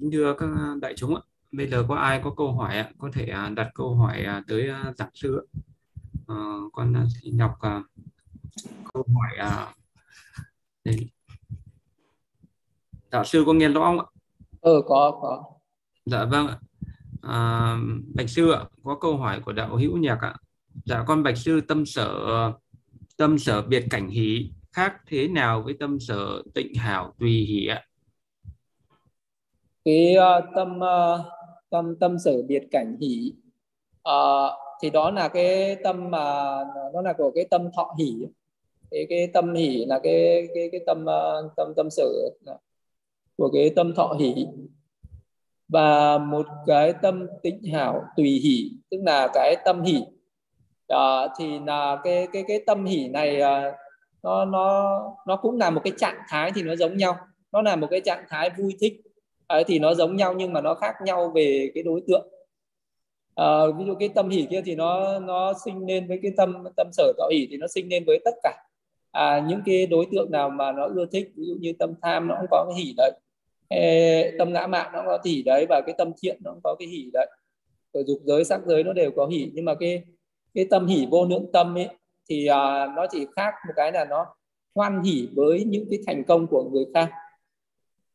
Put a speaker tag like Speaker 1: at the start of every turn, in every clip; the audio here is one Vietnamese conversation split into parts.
Speaker 1: Kính thưa các đại chúng ạ, bây giờ có ai có câu hỏi ạ, có thể à, đặt câu hỏi à, tới à, giảng sư ạ. Ờ, con xin đọc câu hỏi đây. Đạo sư có nghe rõ không ạ?
Speaker 2: Ừ có có.
Speaker 1: Dạ vâng ạ. À, bạch sư ạ, có câu hỏi của đạo hữu nhạc ạ. Dạ con bạch sư tâm sở tâm sở biệt cảnh hỷ khác thế nào với tâm sở tịnh hảo tùy hỷ ạ?
Speaker 2: Cái uh, tâm uh, tâm tâm sở biệt cảnh hỷ uh, thì đó là cái tâm mà nó là của cái tâm thọ hỷ. Cái cái tâm hỷ là cái cái cái tâm uh, tâm tâm sở của cái tâm thọ hỷ. Và một cái tâm tịnh hảo tùy hỷ tức là cái tâm hỷ à, thì là cái cái cái tâm hỷ này nó nó nó cũng là một cái trạng thái thì nó giống nhau. Nó là một cái trạng thái vui thích ấy, thì nó giống nhau nhưng mà nó khác nhau về cái đối tượng. À, ví dụ cái tâm hỷ kia thì nó nó sinh lên với cái tâm tâm sở tạo hỷ thì nó sinh lên với tất cả. À, những cái đối tượng nào mà nó ưa thích ví dụ như tâm tham nó cũng có cái hỷ đấy. Ê, tâm ngã mạn nó cũng có hỷ đấy và cái tâm thiện nó cũng có cái hỷ đấy. Rồi dục giới sắc giới nó đều có hỷ. Nhưng mà cái cái tâm hỷ vô lượng tâm ấy thì à, nó chỉ khác một cái là nó hoan hỷ với những cái thành công của người khác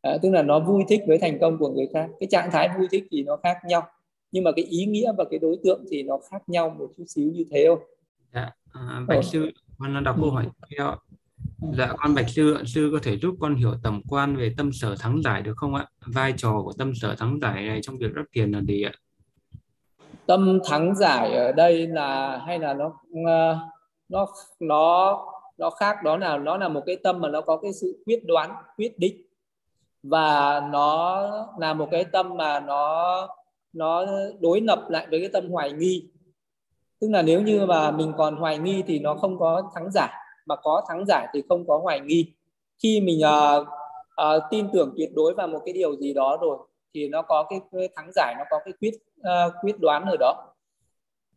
Speaker 2: à, tức là nó vui thích với thành công của người khác. Cái trạng thái vui thích thì nó khác nhau nhưng mà cái ý nghĩa và cái đối tượng thì nó khác nhau một chút xíu như thế thôi.
Speaker 1: Dạ à, bạch ừ. sư con đọc câu hỏi theo dạ con bạch sư sư có thể giúp con hiểu tầm quan về tâm sở thắng giải được không ạ? Vai trò của tâm sở thắng giải này trong việc đắp tiền là gì ạ?
Speaker 2: Tâm thắng giải ở đây là hay là nó ờ, nó nó nó khác đó là nó là một cái tâm mà nó có cái sự quyết đoán quyết định và nó là một cái tâm mà nó nó đối lập lại với cái tâm hoài nghi. Tức là nếu như mà mình còn hoài nghi thì nó không có thắng giải. Mà có thắng giải thì không có hoài nghi. Khi mình uh, uh, tin tưởng tuyệt đối vào một cái điều gì đó rồi thì nó có cái, cái thắng giải nó có cái quyết uh, quyết đoán ở đó.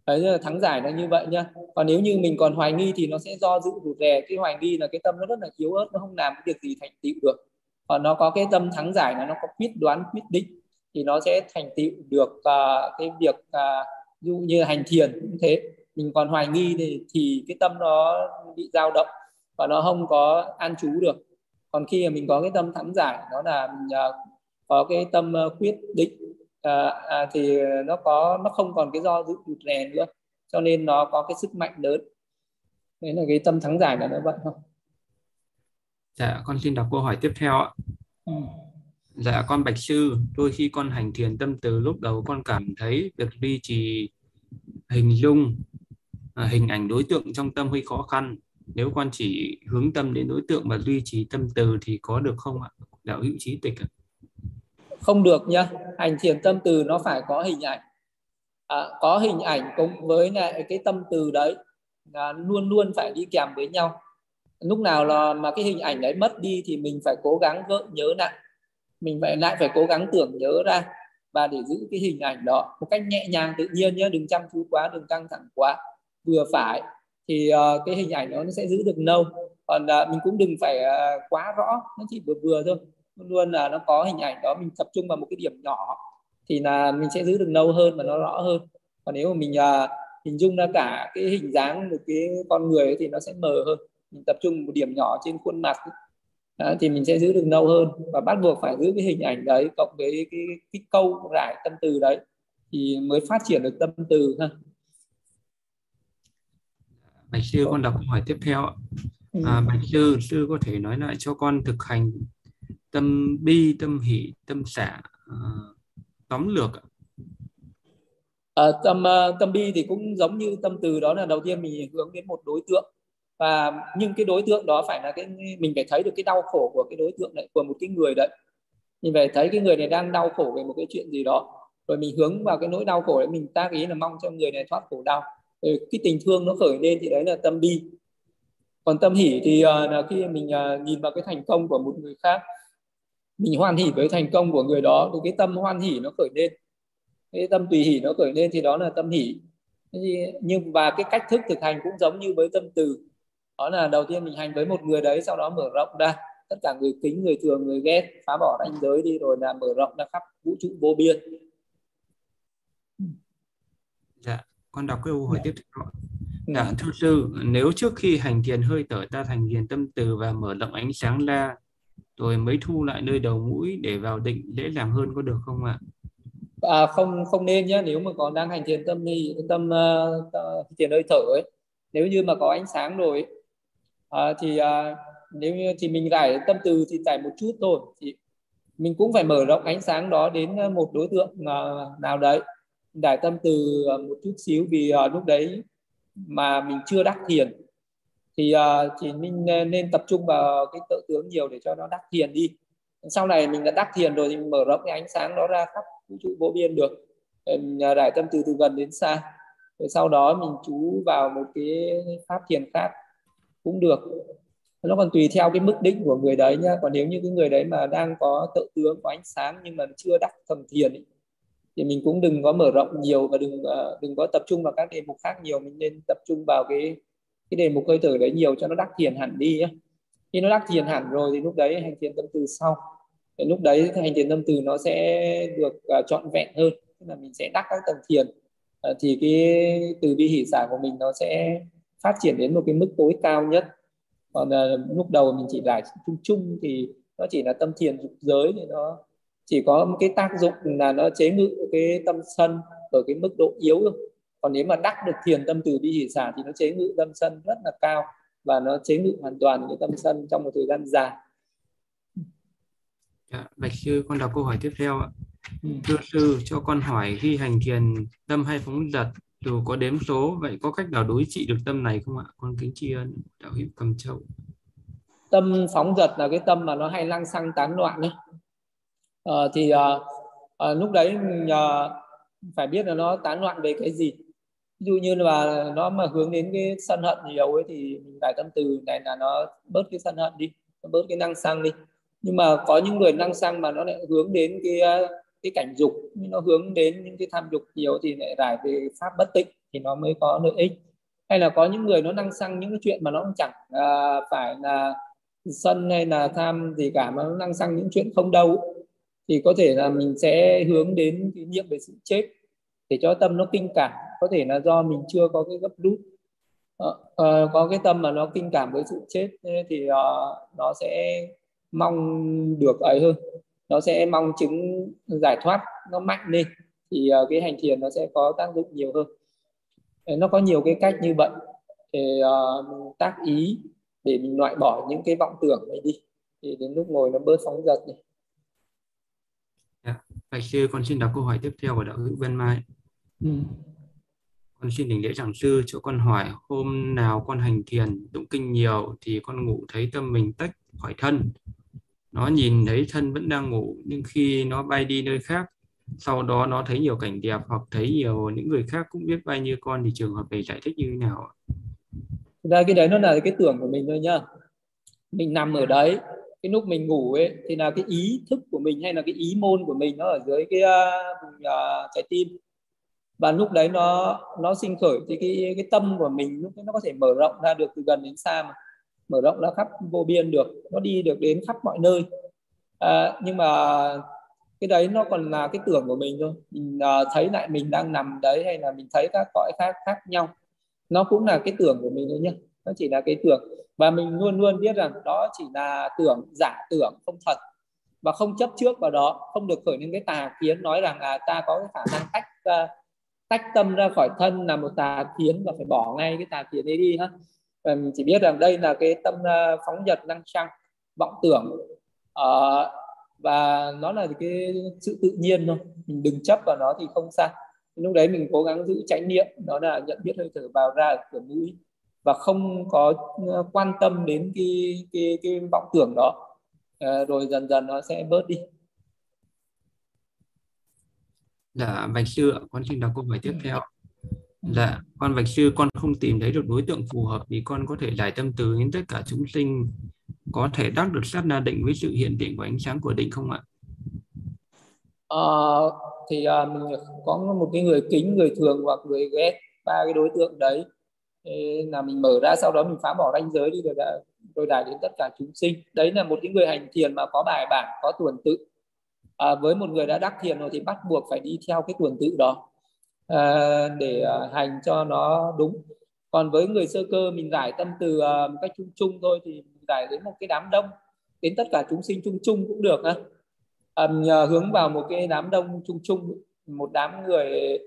Speaker 2: Đấy là thắng giải nó như vậy nhá còn nếu như mình còn hoài nghi thì nó sẽ do dự rụt rè. Cái hoài nghi là cái tâm nó rất là yếu ớt nó không làm cái việc gì thành tựu được nó có cái tâm thắng giải là nó có quyết đoán quyết định thì nó sẽ thành tựu được uh, cái việc à, uh, dụ như hành thiền cũng thế. Mình còn hoài nghi thì, thì cái tâm nó bị dao động và nó không có an trú được. Còn khi mà mình có cái tâm thắng giải nó là mình uh, có cái tâm uh, quyết định uh, uh, thì nó có nó không còn cái do dự rụt rè nữa. Cho nên nó có cái sức mạnh lớn. Đấy là cái tâm thắng giải là nó vậy không
Speaker 1: Dạ, con xin đọc câu hỏi tiếp theo ạ. Ừ. Dạ, con Bạch Sư, đôi khi con hành thiền tâm từ lúc đầu con cảm thấy việc duy trì hình dung, à, hình ảnh đối tượng trong tâm hơi khó khăn. Nếu con chỉ hướng tâm đến đối tượng và duy trì tâm từ thì có được không ạ? Đạo hữu trí tịch ạ.
Speaker 2: Không được nhá. Hành thiền tâm từ nó phải có hình ảnh. À, có hình ảnh cùng với lại cái tâm từ đấy là luôn luôn phải đi kèm với nhau lúc nào là mà cái hình ảnh đấy mất đi thì mình phải cố gắng gợi nhớ lại. Mình phải lại phải cố gắng tưởng nhớ ra và để giữ cái hình ảnh đó một cách nhẹ nhàng tự nhiên nhé đừng chăm chú quá đừng căng thẳng quá. Vừa phải thì uh, cái hình ảnh đó nó sẽ giữ được lâu. Còn uh, mình cũng đừng phải uh, quá rõ nó chỉ vừa vừa thôi. Luôn luôn là nó có hình ảnh đó mình tập trung vào một cái điểm nhỏ thì là mình sẽ giữ được lâu hơn và nó rõ hơn. Còn nếu mà mình uh, hình dung ra cả cái hình dáng một cái con người ấy, thì nó sẽ mờ hơn mình tập trung một điểm nhỏ trên khuôn mặt đó, thì mình sẽ giữ được lâu hơn. Và bắt buộc phải giữ cái hình ảnh đấy cộng với cái, cái, cái câu rải tâm từ đấy thì mới phát triển được tâm từ ha.
Speaker 1: Bạch sư con đọc câu hỏi tiếp theo ừ. à, Bạch sư sư có thể nói lại cho con thực hành tâm bi tâm hỷ tâm xả à, tóm lược
Speaker 2: à, tâm uh, tâm bi thì cũng giống như tâm từ đó là đầu tiên mình hướng đến một đối tượng và nhưng cái đối tượng đó phải là cái mình phải thấy được cái đau khổ của cái đối tượng đấy của một cái người đấy. Mình phải thấy cái người này đang đau khổ về một cái chuyện gì đó. Rồi mình hướng vào cái nỗi đau khổ đấy mình tác ý là mong cho người này thoát khổ đau. Rồi cái tình thương nó khởi lên thì đấy là tâm bi. Còn tâm hỷ thì uh, là khi mình uh, nhìn vào cái thành công của một người khác mình hoan hỉ với thành công của người đó thì cái tâm hoan hỉ nó khởi lên. Cái tâm tùy hỷ nó khởi lên thì đó là tâm hỷ nhưng và cái cách thức thực hành cũng giống như với tâm từ đó là đầu tiên mình hành với một người đấy sau đó mở rộng ra. Tất cả người kính người thường người ghét phá bỏ ranh giới đi rồi là mở rộng ra khắp vũ trụ vô biên.
Speaker 1: Dạ con đọc câu hỏi tiếp theo dạ. Thưa sư nếu trước khi hành thiền hơi thở ta thành thiền tâm từ và mở rộng ánh sáng ra rồi mới thu lại nơi đầu mũi để vào định dễ dàng hơn có được không ạ?
Speaker 2: À, không không nên nhé nếu mà còn đang hành thiền tâm thì tâm uh, thiền hơi thở ấy nếu như mà có ánh sáng rồi à, thì à, nếu như thì mình giải tâm từ thì giải một chút thôi. Thì mình cũng phải mở rộng ánh sáng đó đến ờ, một đối tượng nào đấy. Giải tâm từ một chút xíu vì lúc đấy mà mình chưa đắc thiền. Thì thì mình nên tập trung vào cái tự tướng nhiều để cho nó đắc thiền đi. Sau này mình đã đắc thiền rồi thì mình mở rộng cái ánh sáng đó ra khắp vũ trụ vô biên được. Mình đại tâm từ từ gần đến xa. Rồi sau đó mình chú vào một cái pháp thiền khác cũng được. Nó còn tùy theo cái mức đích của người đấy nhá. Còn nếu như cái người đấy mà đang có tự tướng có ánh sáng nhưng mà chưa đắc thần thiền ý, thì mình cũng đừng có mở rộng nhiều và đừng ờ, đừng có tập trung vào các đề mục khác nhiều. Mình nên tập trung vào cái cái đề mục hơi thở đấy nhiều cho nó đắc thiền hẳn đi nhá. Khi nó đắc thiền hẳn rồi thì lúc đấy hành thiền tâm từ sau. Thì lúc đấy hành thiền tâm từ nó sẽ được uh, trọn vẹn hơn. Tức là mình sẽ đắc các tầng thiền. Uh, thì cái từ bi hỷ xả của mình nó sẽ phát triển đến một cái mức tối cao nhất còn uh, lúc đầu mình chỉ là chung chung thì nó chỉ là tâm thiền dục giới thì nó chỉ có một cái tác dụng là nó chế ngự cái tâm sân ở cái mức độ yếu thôi còn nếu mà đắc được thiền tâm từ bi hỷ xả thì nó chế ngự tâm sân rất là cao và nó chế ngự hoàn toàn cái tâm sân trong một thời gian dài
Speaker 1: Dạ, Bạch sư con đọc câu hỏi tiếp theo ạ. Ừ. Thưa sư, cho con hỏi khi hành thiền tâm hay phóng dật dù có đếm số vậy có cách nào đối trị được tâm này không ạ? Con kính tri ân đạo hữu cầm châu.
Speaker 2: Tâm phóng dật là cái tâm mà nó hay lăng xăng tán loạn đấy. à, ờ, thì à, à, lúc đấy à, phải biết là nó tán loạn về cái gì. Ví dụ như là nó mà hướng đến cái sân hận nhiều ấy thì mình phải tâm từ này là nó bớt cái sân hận đi, nó bớt cái năng xăng đi nhưng mà có những người năng xăng mà nó lại hướng đến cái cái cảnh dục nó hướng đến những cái tham dục nhiều thì lại giải về pháp bất tịnh thì nó mới có lợi ích. Hay là có những người nó năng xăng những cái chuyện mà nó cũng chẳng à, phải là sân hay là tham gì cả mà nó năng xăng những chuyện không đâu thì có thể là mình sẽ hướng đến cái niệm về sự chết để cho tâm nó kinh cảm. Có thể là do mình chưa có cái gấp rút uh, uh, có cái tâm mà nó kinh cảm với sự chết thì uh, nó sẽ mong được ấy hơn nó sẽ mong chứng giải thoát nó mạnh lên thì uh, cái hành thiền nó sẽ có tác dụng nhiều hơn nó có nhiều cái cách như vậy thì uh, tác ý để mình loại bỏ những cái vọng tưởng này đi thì đến lúc ngồi nó bớt phóng dật này.
Speaker 1: Dạ, Bạch sư con xin đọc câu hỏi tiếp theo của đạo hữu Vân Mai ừ. con xin đỉnh lễ giảng sư cho con hỏi hôm nào con hành thiền tụng kinh nhiều thì con ngủ thấy tâm mình tách khỏi thân nó nhìn thấy thân vẫn đang ngủ nhưng khi nó bay đi nơi khác sau đó nó thấy nhiều cảnh đẹp hoặc thấy nhiều những người khác cũng biết bay như con thì trường hợp này giải thích như thế nào
Speaker 2: Thực ra cái đấy nó là cái tưởng của mình thôi nhá. Mình nằm ở đấy cái lúc mình ngủ ấy thì là cái ý thức của mình hay là cái ý môn của mình nó ở dưới cái uh, uh, trái tim. Và lúc đấy nó nó sinh khởi thì cái cái tâm của mình lúc đấy nó có thể mở rộng ra được từ gần đến xa mà mở rộng ra khắp vô biên được nó đi được đến khắp mọi nơi. À, nhưng mà cái đấy nó còn là cái tưởng của mình thôi. Mình à, thấy lại mình đang nằm đấy hay là mình thấy các cõi khác khác nhau nó cũng là cái tưởng của mình thôi nhé nó chỉ là cái tưởng. Và mình luôn luôn biết rằng đó chỉ là tưởng giả tưởng không thật. Và không chấp trước vào đó không được khởi lên cái tà kiến nói rằng là ta có cái khả năng tách uh, tách tâm ra khỏi thân là một tà kiến và phải bỏ ngay cái tà kiến ấy đi ha mình chỉ biết rằng đây là cái tâm ờ, phóng dật năng sang vọng tưởng. Uh, và nó là cái sự tự nhiên thôi. Mình đừng chấp vào nó thì không sao. Lúc đấy mình cố gắng giữ chánh niệm đó là nhận biết hơi thở vào ra ở cửa mũi và không có ờ, quan tâm đến cái cái cái vọng tưởng đó. À, rồi dần dần nó sẽ bớt đi.
Speaker 1: Dạ, Bạch Sư, con xin đọc câu hỏi tiếp theo. Dạ, con Bạch Sư, con không tìm thấy được đối tượng phù hợp thì con có thể giải tâm từ đến tất cả chúng sinh. Có thể đắc được sát na định với sự hiện diện của ánh sáng của định không ạ?
Speaker 2: Ờ, thì à, mình có một cái người kính, người thường hoặc người ghét ba cái đối tượng đấy. Thế là mình mở ra sau đó mình phá bỏ ranh giới đi rồi đã rồi đài đến tất cả chúng sinh. Đấy là một cái người hành thiền mà có bài bản có tuần tự. À, với một người đã đắc thiền rồi thì bắt buộc phải đi theo cái tuần tự đó à, để à, hành cho nó đúng. Còn với người sơ cơ mình giải tâm từ à, một cách chung chung thôi thì mình giải đến một cái đám đông. Đến tất cả chúng sinh chung chung cũng được ha à, nhờ hướng vào một cái đám đông chung chung một đám người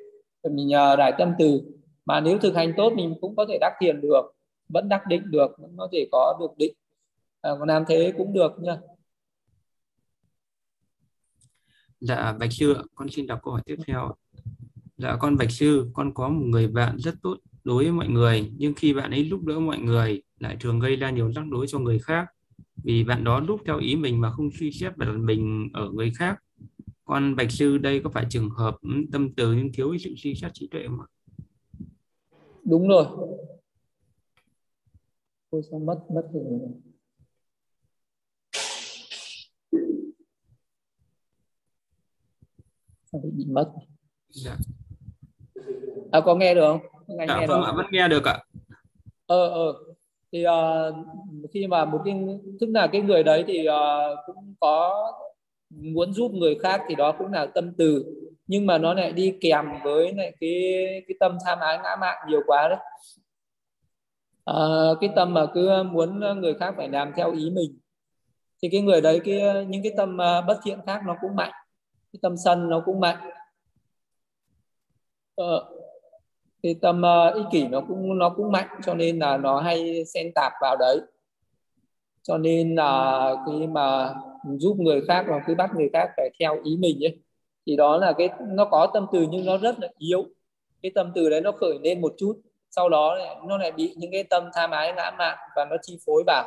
Speaker 2: mình nhờ đại tâm từ. Mà nếu thực hành tốt mình cũng có thể đắc thiền được vẫn đắc định được vẫn có thể có được định. À, còn làm thế cũng được nha.
Speaker 1: Dạ bạch sư con xin đọc câu hỏi tiếp theo dạ con bạch sư con có một người bạn rất tốt đối với mọi người nhưng khi bạn ấy giúp đỡ mọi người lại thường gây ra nhiều rắc rối cho người khác. Vì bạn đó lúc theo ý mình mà không suy xét bản mình ở người khác. Con bạch sư đây có phải trường hợp tâm từ nhưng thiếu sự suy xét trí tuệ không ạ?
Speaker 2: Đúng rồi. Ôi sao mất mất rồi. Sao bị mất?
Speaker 1: Dạ.
Speaker 2: À có nghe được không?
Speaker 1: Anh dạ, nghe vâng ạ vẫn nghe được ạ.
Speaker 2: Ờ ờ. Thì uh, khi mà một cái tức là cái người đấy thì uh, cũng có muốn giúp người khác thì đó cũng là tâm từ. Nhưng mà nó lại đi kèm với lại cái cái tâm tham ái ngã mạn nhiều quá đấy. À, cái tâm mà cứ muốn người khác phải làm theo ý mình. Thì cái người đấy cái những cái tâm bất thiện khác nó cũng mạnh. Cái tâm sân nó cũng mạnh. Ờ, cái tâm uh, ích kỷ nó cũng nó cũng mạnh cho nên là nó hay xen tạp vào đấy. Cho nên là khi mà giúp người khác và cứ bắt người khác phải theo ý mình ấy thì đó là cái nó có tâm từ nhưng nó rất là yếu. Cái tâm từ đấy nó khởi lên một chút sau đó nó lại bị những cái tâm tham ái ngã mạn và nó chi phối vào.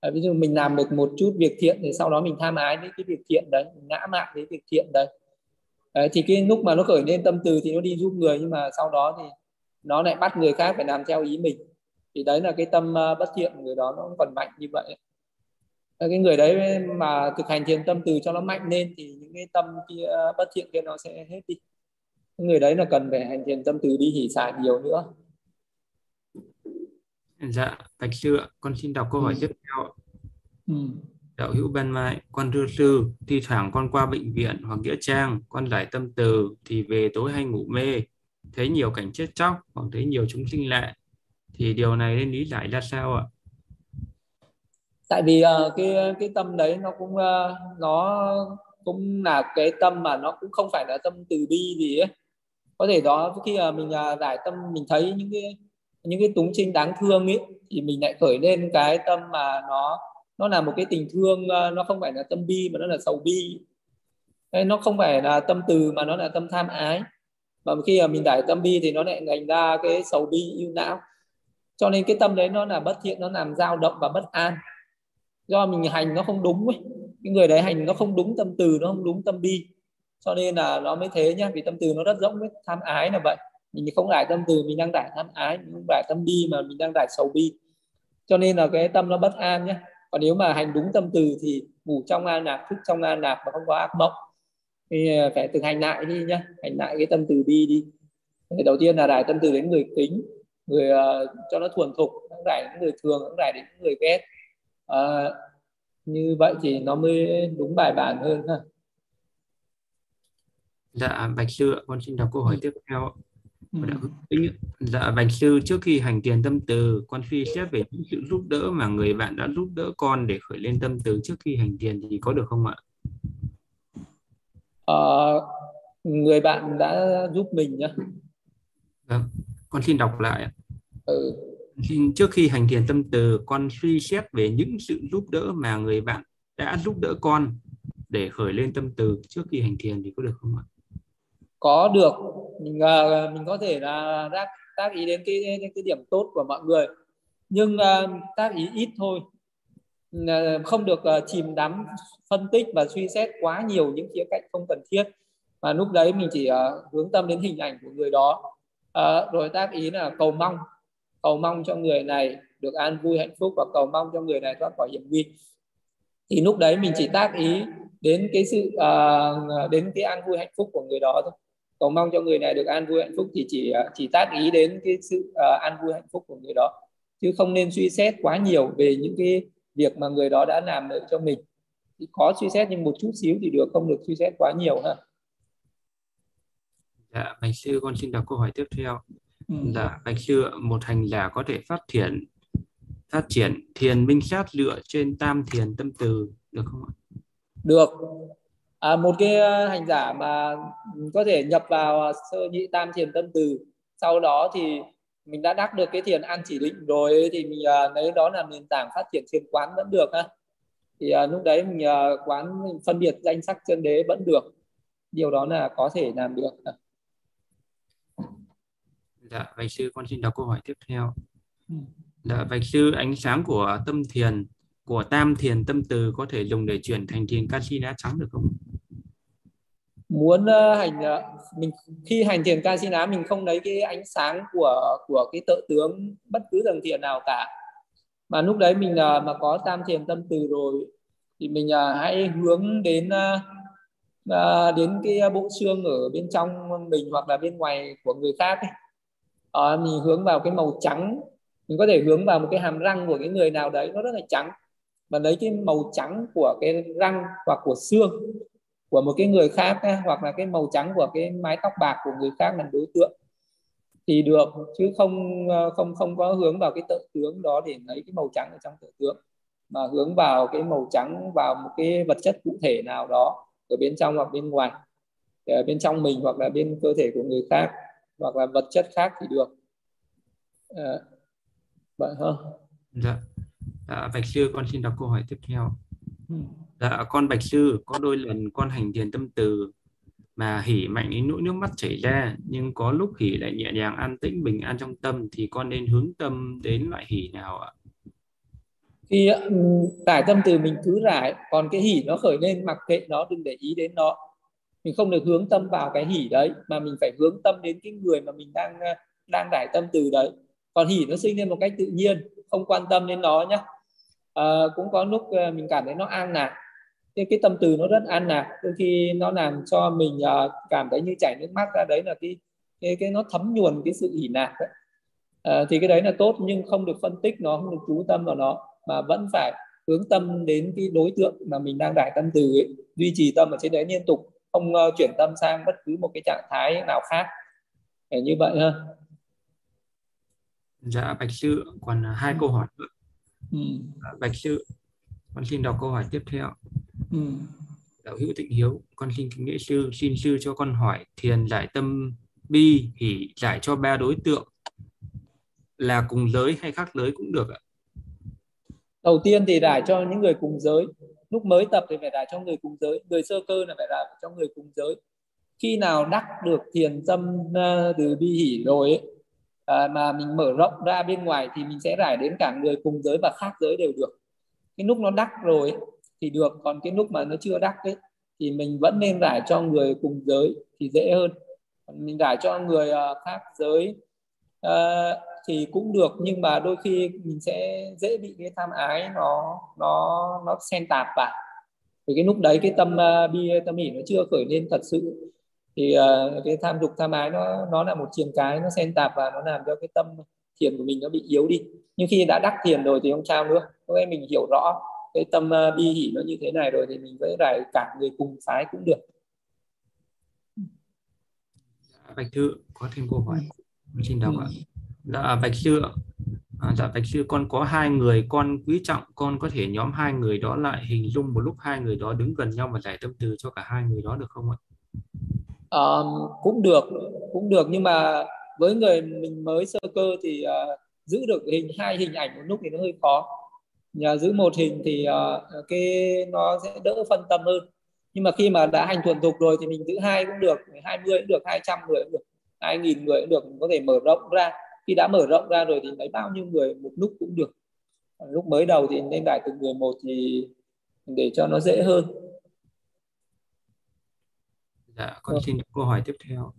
Speaker 2: À, ví dụ mình làm được một chút việc thiện thì sau đó mình tham ái với cái việc thiện đấy mình ngã mạn với việc thiện đấy đấy, thì cái lúc mà nó khởi lên tâm từ thì nó đi giúp người nhưng mà sau đó thì nó lại bắt người khác phải làm theo ý mình. Thì đấy là cái tâm uh, bất thiện của người đó nó còn mạnh như vậy. Cái người đấy mà thực hành thiền tâm từ cho nó mạnh lên thì những cái tâm kia bất thiện kia nó sẽ hết đi. Người đấy là cần phải hành thiền tâm từ đi hỷ xả nhiều nữa.
Speaker 1: Dạ bạch sư ạ. Con xin đọc câu hỏi ừ. tiếp theo ừ đạo hữu ban mai con thưa sư thi thoảng con qua bệnh viện hoặc nghĩa trang con giải tâm từ thì về tối hay ngủ mê. Thấy nhiều cảnh chết chóc hoặc thấy nhiều chúng sinh lạ, thì điều này nên lý giải ra sao ạ?
Speaker 2: Tại vì uh, cái cái tâm đấy nó cũng uh, nó cũng là cái tâm mà nó cũng không phải là tâm từ bi gì ấy. Có thể đó khi mà mình uh, giải tâm mình thấy những cái những cái túng sinh đáng thương ấy thì mình lại khởi lên cái tâm mà nó nó là một cái tình thương ờ, nó không phải là tâm bi mà nó là sầu bi. Nó không phải là tâm từ mà nó là tâm tham ái. Mà khi mà mình giải tâm bi thì nó lại thành ra cái sầu bi, yêu não. Cho nên cái tâm đấy nó là bất thiện, nó làm dao động và bất an. Do mình hành nó không đúng ấy. Cái người đấy hành nó không đúng tâm từ, nó không đúng tâm bi. Cho nên là nó mới thế nhá, vì tâm từ nó rất rộng với tham ái là vậy. Mình không đại tâm từ, mình đang đại tham ái, mình không đại tâm bi mà mình đang đại sầu bi. Cho nên là cái tâm nó bất an nhé còn nếu mà hành đúng tâm từ thì ngủ trong an lạc thức trong an lạc và không có ác mộng. Thì à, phải thực hành lại đi nhá hành lại cái tâm từ bi đi. Thì đầu tiên là đại tâm từ đến người kính người uh, cho nó thuần thục đại đến người thường đại đến người ghét. À, như vậy thì nó mới đúng bài bản hơn ha.
Speaker 1: Dạ bạch sư con xin đọc câu hỏi tiếp theo ừ. dạ bạch sư trước khi hành tiền tâm từ con suy xét về những sự giúp đỡ mà người bạn đã giúp đỡ con để khởi lên tâm từ trước khi hành tiền thì có được không ạ?
Speaker 2: À, người bạn đã giúp mình nhá.
Speaker 1: Vâng con xin đọc lại ừ. Trước khi hành thiền tâm từ con suy xét về những sự giúp đỡ mà người bạn đã giúp đỡ con để khởi lên tâm từ trước khi hành thiền thì có được không ạ?
Speaker 2: Có được, mình uh, mình có thể là tác tác ý đến cái đến cái điểm tốt của mọi người, nhưng uh, tác ý ít thôi, uh, không được uh, chìm đắm phân tích và suy xét quá nhiều những khía cạnh không cần thiết, mà lúc đấy mình chỉ uh, hướng tâm đến hình ảnh của người đó, uh, rồi tác ý là cầu mong. Cầu mong cho người này được an vui hạnh phúc và cầu mong cho người này thoát khỏi hiểm nguy. Thì lúc đấy mình chỉ tác ý đến cái sự uh, đến cái an vui hạnh phúc của người đó thôi cầu mong cho người này được an vui hạnh phúc thì chỉ uh, chỉ tác ý đến cái sự uh, an vui hạnh phúc của người đó. Chứ không nên suy xét quá nhiều về những cái việc mà người đó đã làm được cho mình. Thì có suy xét nhưng một chút xíu thì được không được suy xét quá nhiều ha.
Speaker 1: Dạ bạch sư con xin đọc câu hỏi tiếp theo. Ừ. dạ bạch sư một hành giả có thể phát triển phát triển thiền minh sát lựa trên tam thiền tâm từ được không ạ?
Speaker 2: Được à, một cái ờ, hành giả mà có thể nhập vào ờ, sơ nhị tam thiền tâm từ sau đó thì mình đã đắc được cái thiền an chỉ định rồi thì mình uh, lấy đó là nền tảng phát triển thiền quán vẫn được ha thì uh, lúc đấy mình uh, quán mình phân biệt danh sắc chân đế vẫn được. Điều đó là có thể làm được.
Speaker 1: Dạ bạch sư con xin đọc câu hỏi tiếp theo. Ừ. dạ bạch sư ánh sáng của tâm thiền của tam thiền tâm từ có thể dùng để chuyển thành thiền canxi đá trắng được không?
Speaker 2: Muốn uh, hành uh, mình khi hành thiền ca ná mình không lấy cái ánh sáng của của cái tự tướng bất cứ tầng thiền nào cả. Mà lúc đấy mình uh, mà có tam thiền tâm từ rồi thì mình uh, hãy hướng đến uh, uh, đến cái bộ xương ở bên trong mình hoặc là bên ngoài của người khác ấy. Uh, mình hướng vào cái màu trắng. Mình có thể hướng vào một cái hàm răng của cái người nào đấy nó rất là trắng mà lấy cái màu trắng của cái răng hoặc của xương của một cái người khác hoặc là cái màu trắng của cái mái tóc bạc của người khác làm đối tượng thì được chứ không ờ, không không có hướng vào cái tự tướng đó để lấy cái màu trắng ở trong tự tướng mà hướng vào cái màu trắng vào một cái vật chất cụ thể nào đó ở bên trong hoặc bên ngoài ở bên trong mình hoặc là bên cơ thể của người khác hoặc là vật chất khác thì được. À, vậy
Speaker 1: hơn dạ à, bạch sư con xin đọc câu hỏi tiếp theo ừ. Dạ, con Bạch Sư, có đôi lần con hành thiền tâm từ mà hỉ mạnh đến nỗi nước mắt chảy ra, nhưng có lúc hỉ lại nhẹ nhàng an tĩnh bình an trong tâm thì con nên hướng tâm đến loại hỉ nào ạ?
Speaker 2: Khi tải tâm từ mình cứ rải, còn cái hỉ nó khởi lên mặc kệ nó, đừng để ý đến nó. Mình không được hướng tâm vào cái hỉ đấy, mà mình phải hướng tâm đến cái người mà mình đang đang rải tâm từ đấy. Còn hỉ nó sinh lên một cách tự nhiên, không quan tâm đến nó nhé. À, cũng có lúc ờ, mình cảm thấy nó an lạc cái cái tâm từ nó rất an lạc đôi khi nó làm cho mình uh, cảm thấy như chảy nước mắt ra đấy là cái cái cái nó thấm nhuần cái sự hỉ nạc đấy. À, thì cái đấy là tốt nhưng không được phân tích nó không được chú tâm vào nó mà vẫn phải hướng tâm đến cái đối tượng mà mình đang đại tâm từ ấy. duy trì tâm ở trên đấy liên tục không uh, chuyển tâm sang bất cứ một cái trạng thái nào khác để như vậy ha
Speaker 1: dạ bạch sư còn hai ừ. câu hỏi nữa ừ. bạch sư con xin đọc câu hỏi tiếp theo. Ừ. đạo hữu tịnh hiếu con xin kính nghệ sư xin sư cho con hỏi thiền giải tâm bi hỷ giải cho ba đối tượng là cùng giới hay khác giới cũng được ạ?
Speaker 2: Đầu tiên thì giải cho những người cùng giới. Lúc mới tập thì phải giải cho người cùng giới. Người sơ cơ là phải giải cho người cùng giới. Khi nào đắc được thiền tâm ờ, từ bi hỷ rồi ấy, à, mà mình mở rộng ra bên ngoài thì mình sẽ rải đến cả người cùng giới và khác giới đều được. Cái lúc nó đắc rồi ấy, thì được còn cái lúc mà nó chưa đắc ấy thì mình vẫn nên rải cho người cùng giới thì dễ hơn. Mình rải cho người uh, khác giới uh, thì cũng được nhưng mà đôi khi mình sẽ dễ bị cái tham ái nó nó nó xen tạp vào vì cái lúc đấy cái tâm uh, bi tâm hỷ nó chưa khởi lên thật sự thì uh, cái tham dục tham ái nó nó là một chiềng cái nó xen tạp và nó làm cho cái tâm thiền của mình nó bị yếu đi. Nhưng khi đã đắc thiền rồi thì không sao nữa. Lúc ấy mình hiểu rõ cái tâm uh, bi hỷ nó như thế này rồi thì mình với lại cả người cùng phái cũng được.
Speaker 1: Dạ, bạch thư có thêm câu hỏi. Xin đọc ạ. Dạ bạch sư à, dạ bạch sư con có hai người con quý trọng con có thể nhóm hai người đó lại hình dung một lúc hai người đó đứng gần nhau và giải tâm từ cho cả hai người đó được không ạ
Speaker 2: um, cũng được cũng được. Nhưng mà với người mình mới sơ cơ thì uh, giữ được hình hai hình ảnh một lúc thì nó hơi khó. Nhà giữ một hình thì uh, cái nó sẽ đỡ phân tâm hơn. Nhưng mà khi mà đã hành thuần thục rồi thì mình giữ hai cũng được 20 cũng được 200 người cũng được 2.000 người cũng được mình có thể mở rộng ra. Khi đã mở rộng ra rồi thì lấy bao nhiêu người một lúc cũng được. Lúc mới đầu thì nên đại từng người một thì để cho nó dễ hơn
Speaker 1: dạ con xin câu hỏi tiếp theo.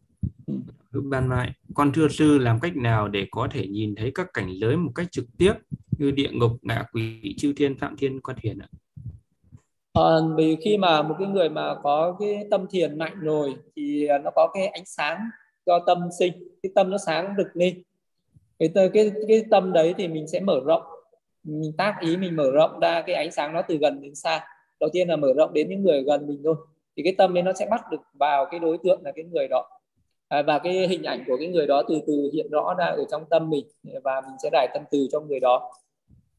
Speaker 1: Ừ. ban mai con thưa sư làm cách nào để có thể nhìn thấy các cảnh giới một cách trực tiếp như địa ngục ngạ quỷ chư thiên phạm thiên quan thiền ạ?
Speaker 2: À, vì khi mà một cái người mà có cái tâm thiền mạnh rồi thì nó có cái ánh sáng do tâm sinh cái tâm nó sáng rực lên. Cái cái cái tâm đấy thì mình sẽ mở rộng. Mình tác ý mình mở rộng ra cái ánh sáng nó từ gần đến xa. Đầu tiên là mở rộng đến những người gần mình thôi thì cái tâm ấy nó sẽ bắt được vào cái đối tượng là cái người đó. À, và cái hình ảnh của cái người đó từ từ hiện rõ ra ở trong tâm mình và mình sẽ đài tâm từ cho người đó.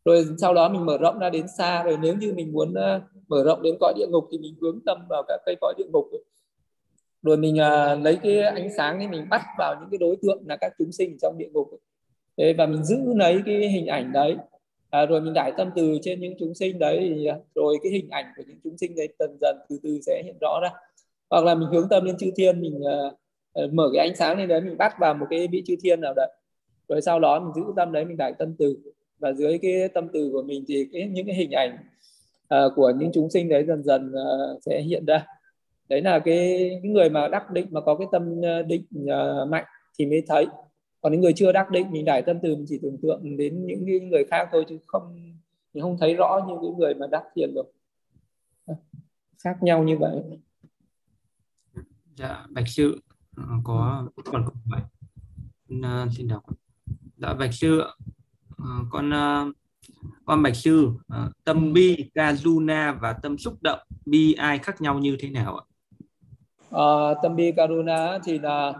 Speaker 2: Rồi sau đó mình mở rộng ra đến xa rồi nếu như mình muốn uh, mở rộng đến cõi địa ngục thì mình hướng tâm vào các cây cõi địa ngục rồi mình uh, lấy cái ánh sáng thì mình bắt vào những cái đối tượng là các chúng sinh trong địa ngục đấy và mình giữ lấy cái hình ảnh đấy à, rồi mình đại tâm từ trên những chúng sinh đấy à, rồi cái hình ảnh của những chúng sinh đấy dần dần từ từ sẽ hiện rõ ra. Hoặc là mình hướng tâm lên chư thiên mình uh, mở cái ánh sáng lên đấy mình bắt vào một cái vị chư thiên nào đấy. Rồi sau đó mình giữ tâm đấy mình đại tâm từ. Và dưới cái tâm từ của mình thì cái những cái hình ảnh uh, của những chúng sinh đấy dần dần uh, sẽ hiện ra. Đấy là cái, cái người mà đắc định mà có cái tâm định uh, mạnh thì mới thấy còn những người chưa đắc định mình đại tâm từ mình chỉ tưởng tượng đến những người khác thôi chứ không mình không thấy rõ như những người mà đắc thiền được. Khác nhau như vậy.
Speaker 1: Dạ bạch sư ờ, có còn câu hỏi? Uh, xin đọc. Dạ bạch sư uh, con uh, con bạch sư tâm bi karuna và tâm xúc động bi ai khác nhau như thế nào ạ?
Speaker 2: Uh, tâm bi karuna thì là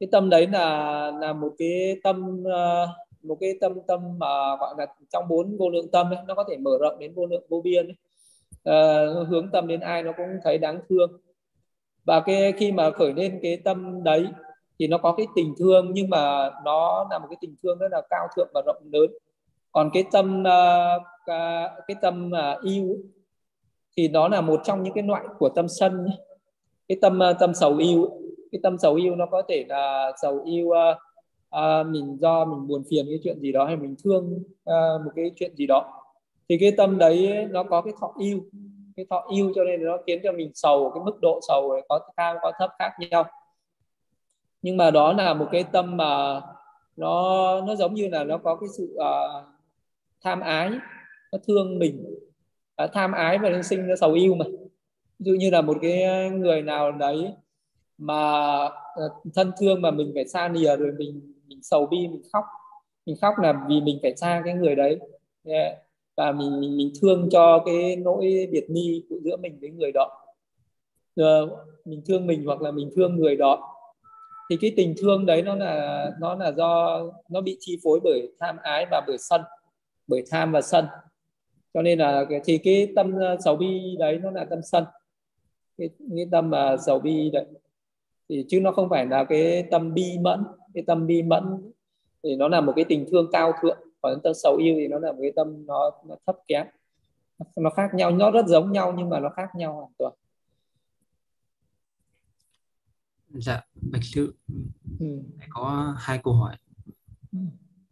Speaker 2: cái tâm đấy là là một cái tâm ờ, một cái tâm tâm mà gọi là trong bốn vô lượng tâm ấy, nó có thể mở rộng đến vô lượng vô biên ấy. À, hướng tâm đến ai nó cũng thấy đáng thương. Và cái khi mà khởi lên cái tâm đấy thì nó có cái tình thương nhưng mà nó là một cái tình thương rất là cao thượng và rộng lớn. Còn cái tâm ờ, cái tâm yêu thì nó là một trong những cái loại của tâm sân cái tâm tâm sầu yêu cái tâm sầu yêu nó có thể là sầu yêu uh, uh, mình do mình buồn phiền cái chuyện gì đó hay mình thương uh, một cái chuyện gì đó. Thì cái tâm đấy nó có cái thọ yêu cái thọ yêu cho nên nó khiến cho mình sầu cái mức độ sầu có cao có thấp khác nhau. Nhưng mà đó là một cái tâm mà nó nó giống như là nó có cái sự uh, tham ái nó thương mình. Uh, tham ái và nên sinh ra sầu yêu mà. Ví dụ như là một cái người nào đấy mà ờ, thân thương mà mình phải xa lìa rồi mình mình sầu bi mình khóc. Mình khóc là vì mình phải xa cái người đấy. Và mình mình, mình thương cho cái nỗi biệt ly của giữa mình với người đó. Ờ, mình thương mình hoặc là mình thương người đó. Thì cái tình thương đấy nó là nó là do nó bị chi phối bởi tham ái và bởi sân bởi tham và sân. Cho nên là thì cái tâm ờ, sầu bi đấy nó là tâm sân. Cái, cái tâm mà sầu bi đấy thì chứ nó không phải là cái tâm bi mẫn cái tâm bi mẫn thì nó là một cái tình thương cao thượng còn tâm sầu yêu thì nó là một cái tâm nó, nó thấp kém nó khác nhau nó rất giống nhau nhưng mà nó khác nhau hoàn toàn
Speaker 1: dạ bạch sư ừ. có hai câu hỏi ừ.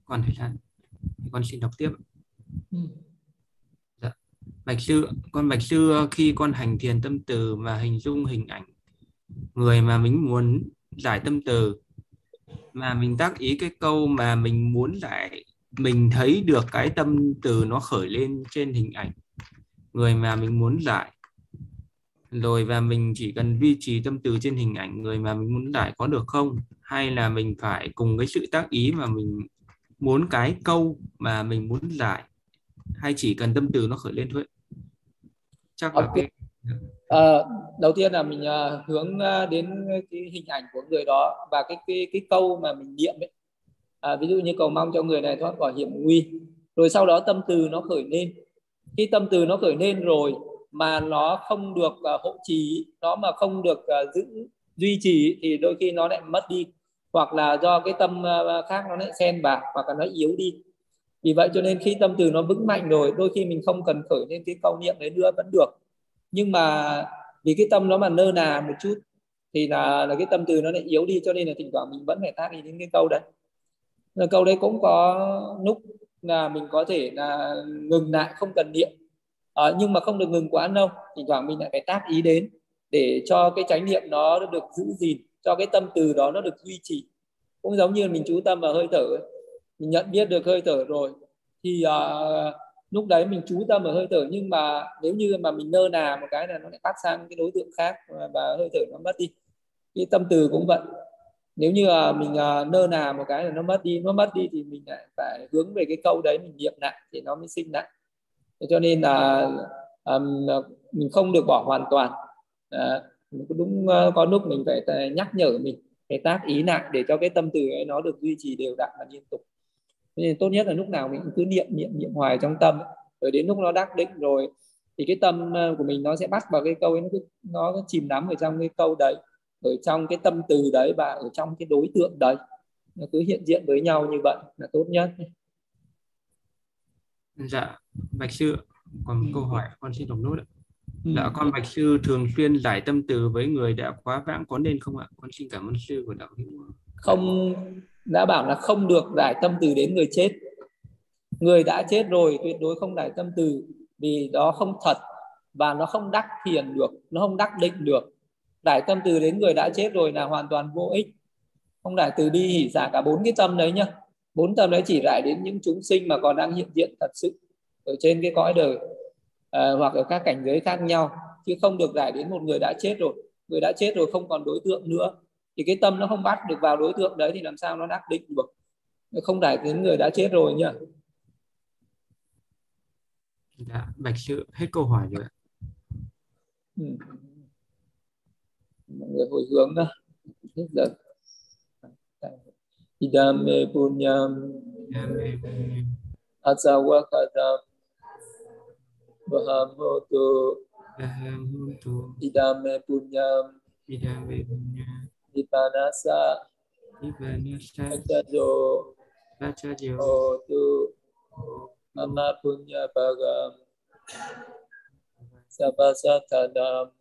Speaker 1: còn thời gian con xin đọc tiếp ừ. dạ bạch sư con bạch sư khi con hành thiền tâm từ và hình dung hình ảnh người mà mình muốn giải tâm từ mà mình tác ý cái câu mà mình muốn giải mình thấy được cái tâm từ nó khởi lên trên hình ảnh. Người mà mình muốn giải rồi và mình chỉ cần duy trì tâm từ trên hình ảnh người mà mình muốn giải có được không? Hay là mình phải cùng cái sự tác ý mà mình muốn cái câu mà mình muốn giải? Hay chỉ cần tâm từ nó khởi lên thôi? Chắc là okay. cái
Speaker 2: à, đầu tiên là mình à, hướng ờ, đến cái hình ảnh của người đó và cái cái cái câu mà mình niệm ấy. À, ví dụ như cầu mong cho người này thoát khỏi hiểm nguy rồi sau đó tâm từ nó khởi lên. Khi tâm từ nó khởi lên rồi mà nó không được uh, hộ trì nó mà không được uh, giữ duy trì thì đôi khi nó lại mất đi hoặc là do cái tâm uh, khác nó lại xen vào hoặc là nó yếu đi. Vì vậy cho nên khi tâm từ nó vững mạnh rồi đôi khi mình không cần khởi lên cái câu niệm đấy nữa vẫn được nhưng mà vì cái tâm nó mà nơ nà một chút thì là là cái tâm từ nó lại yếu đi cho nên là thỉnh thoảng mình vẫn phải tác ý đến cái câu đấy. Là câu đấy cũng có lúc là mình có thể là ngừng lại không cần niệm. À, nhưng mà không được ngừng quá lâu thỉnh thoảng mình lại phải tác ý đến để cho cái chánh niệm nó được giữ gìn cho cái tâm từ đó nó được duy trì. Cũng giống như mình chú tâm vào hơi thở ấy. mình nhận biết được hơi thở rồi thì uh, lúc đấy mình chú tâm ở hơi thở nhưng mà nếu như mà mình nơ nà một cái là nó lại phát sang cái đối tượng khác và hơi thở nó mất đi. Cái tâm từ cũng vậy. Nếu như là mình à, nơ nà một cái là nó mất đi nó mất đi thì mình lại phải hướng về cái câu đấy mình niệm lại thì nó mới sinh lại. Cho nên là um, mình không được bỏ hoàn toàn. À, đúng à, có lúc mình phải nhắc nhở mình phải tác ý lại để cho cái tâm từ ấy nó được duy trì đều đặn và liên tục nên tốt nhất là lúc nào mình cứ niệm niệm niệm hoài trong tâm rồi đến lúc nó đắc định rồi thì cái tâm của mình nó sẽ bắt vào cái câu ấy nó cứ nó chìm đắm ở trong cái câu đấy ở trong cái tâm từ đấy và ở trong cái đối tượng đấy. Nó cứ hiện diện với nhau như vậy là tốt nhất.
Speaker 1: Dạ bạch sư còn một câu hỏi con xin đọc nốt ạ. Ừ. dạ con bạch sư thường xuyên giải tâm từ với người đã quá vãng có nên không ạ? Con xin cảm ơn sư của đạo hữu.
Speaker 2: Không đã bảo là không được giải tâm từ đến người chết. Người đã chết rồi tuyệt đối không giải tâm từ vì đó không thật và nó không đắc thiền được nó không đắc định được. Giải tâm từ đến người đã chết rồi là hoàn toàn vô ích. Không giải từ đi hỉ giả cả bốn cái tâm đấy nhá. Bốn tâm đấy chỉ lại đến những chúng sinh mà còn đang hiện diện thật sự ở trên cái cõi đời à, hoặc ở các cảnh giới khác nhau chứ không được giải đến một người đã chết rồi. Người đã chết rồi không còn đối tượng nữa thì cái tâm nó không bắt được vào đối tượng đấy thì làm sao nó đắc định được? Không đại đến người đã chết rồi nhá
Speaker 1: dạ bạch sư hết câu hỏi rồi ừ.
Speaker 2: Mọi người hồi hướng đó. Hết giờ. Idame punyam. Asawakadam bahamotu idame punyam Ipanasa
Speaker 1: Ipanasa
Speaker 2: Achajo
Speaker 1: Achajo
Speaker 2: Hotu Mama punya bagam Sabasatadam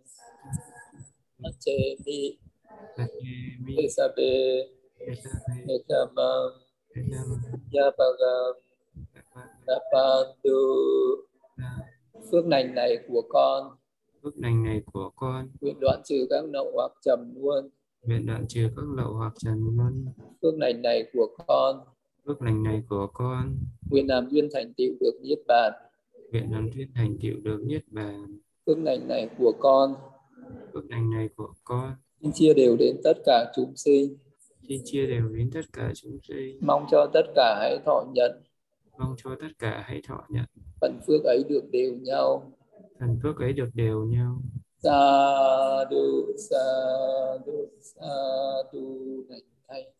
Speaker 2: Achemi Esabe Ekamam Yapagam Napandu Phước lành này của con.
Speaker 1: Phước lành này của con.
Speaker 2: Nguyện đoạn trừ các lậu hoặc trầm luôn
Speaker 1: Nguyện đoạn trừ các lậu hoặc trầm luôn
Speaker 2: Phước lành này của con.
Speaker 1: Phước lành này của con.
Speaker 2: Nguyện làm duyên thành tựu được niết bàn.
Speaker 1: Nguyện làm duyên thành tựu được niết bàn.
Speaker 2: Phước lành này của con.
Speaker 1: Phước lành này của con.
Speaker 2: Xin chia đều đến tất cả chúng sinh.
Speaker 1: Xin chia đều đến tất cả chúng sinh.
Speaker 2: Mong cho tất cả hãy thọ nhận.
Speaker 1: Mong cho tất cả hãy thọ nhận.
Speaker 2: Phần phước ấy được đều nhau.
Speaker 1: Phần phước ấy được đều nhau
Speaker 2: Sadu, sadu, sadu, Night, night,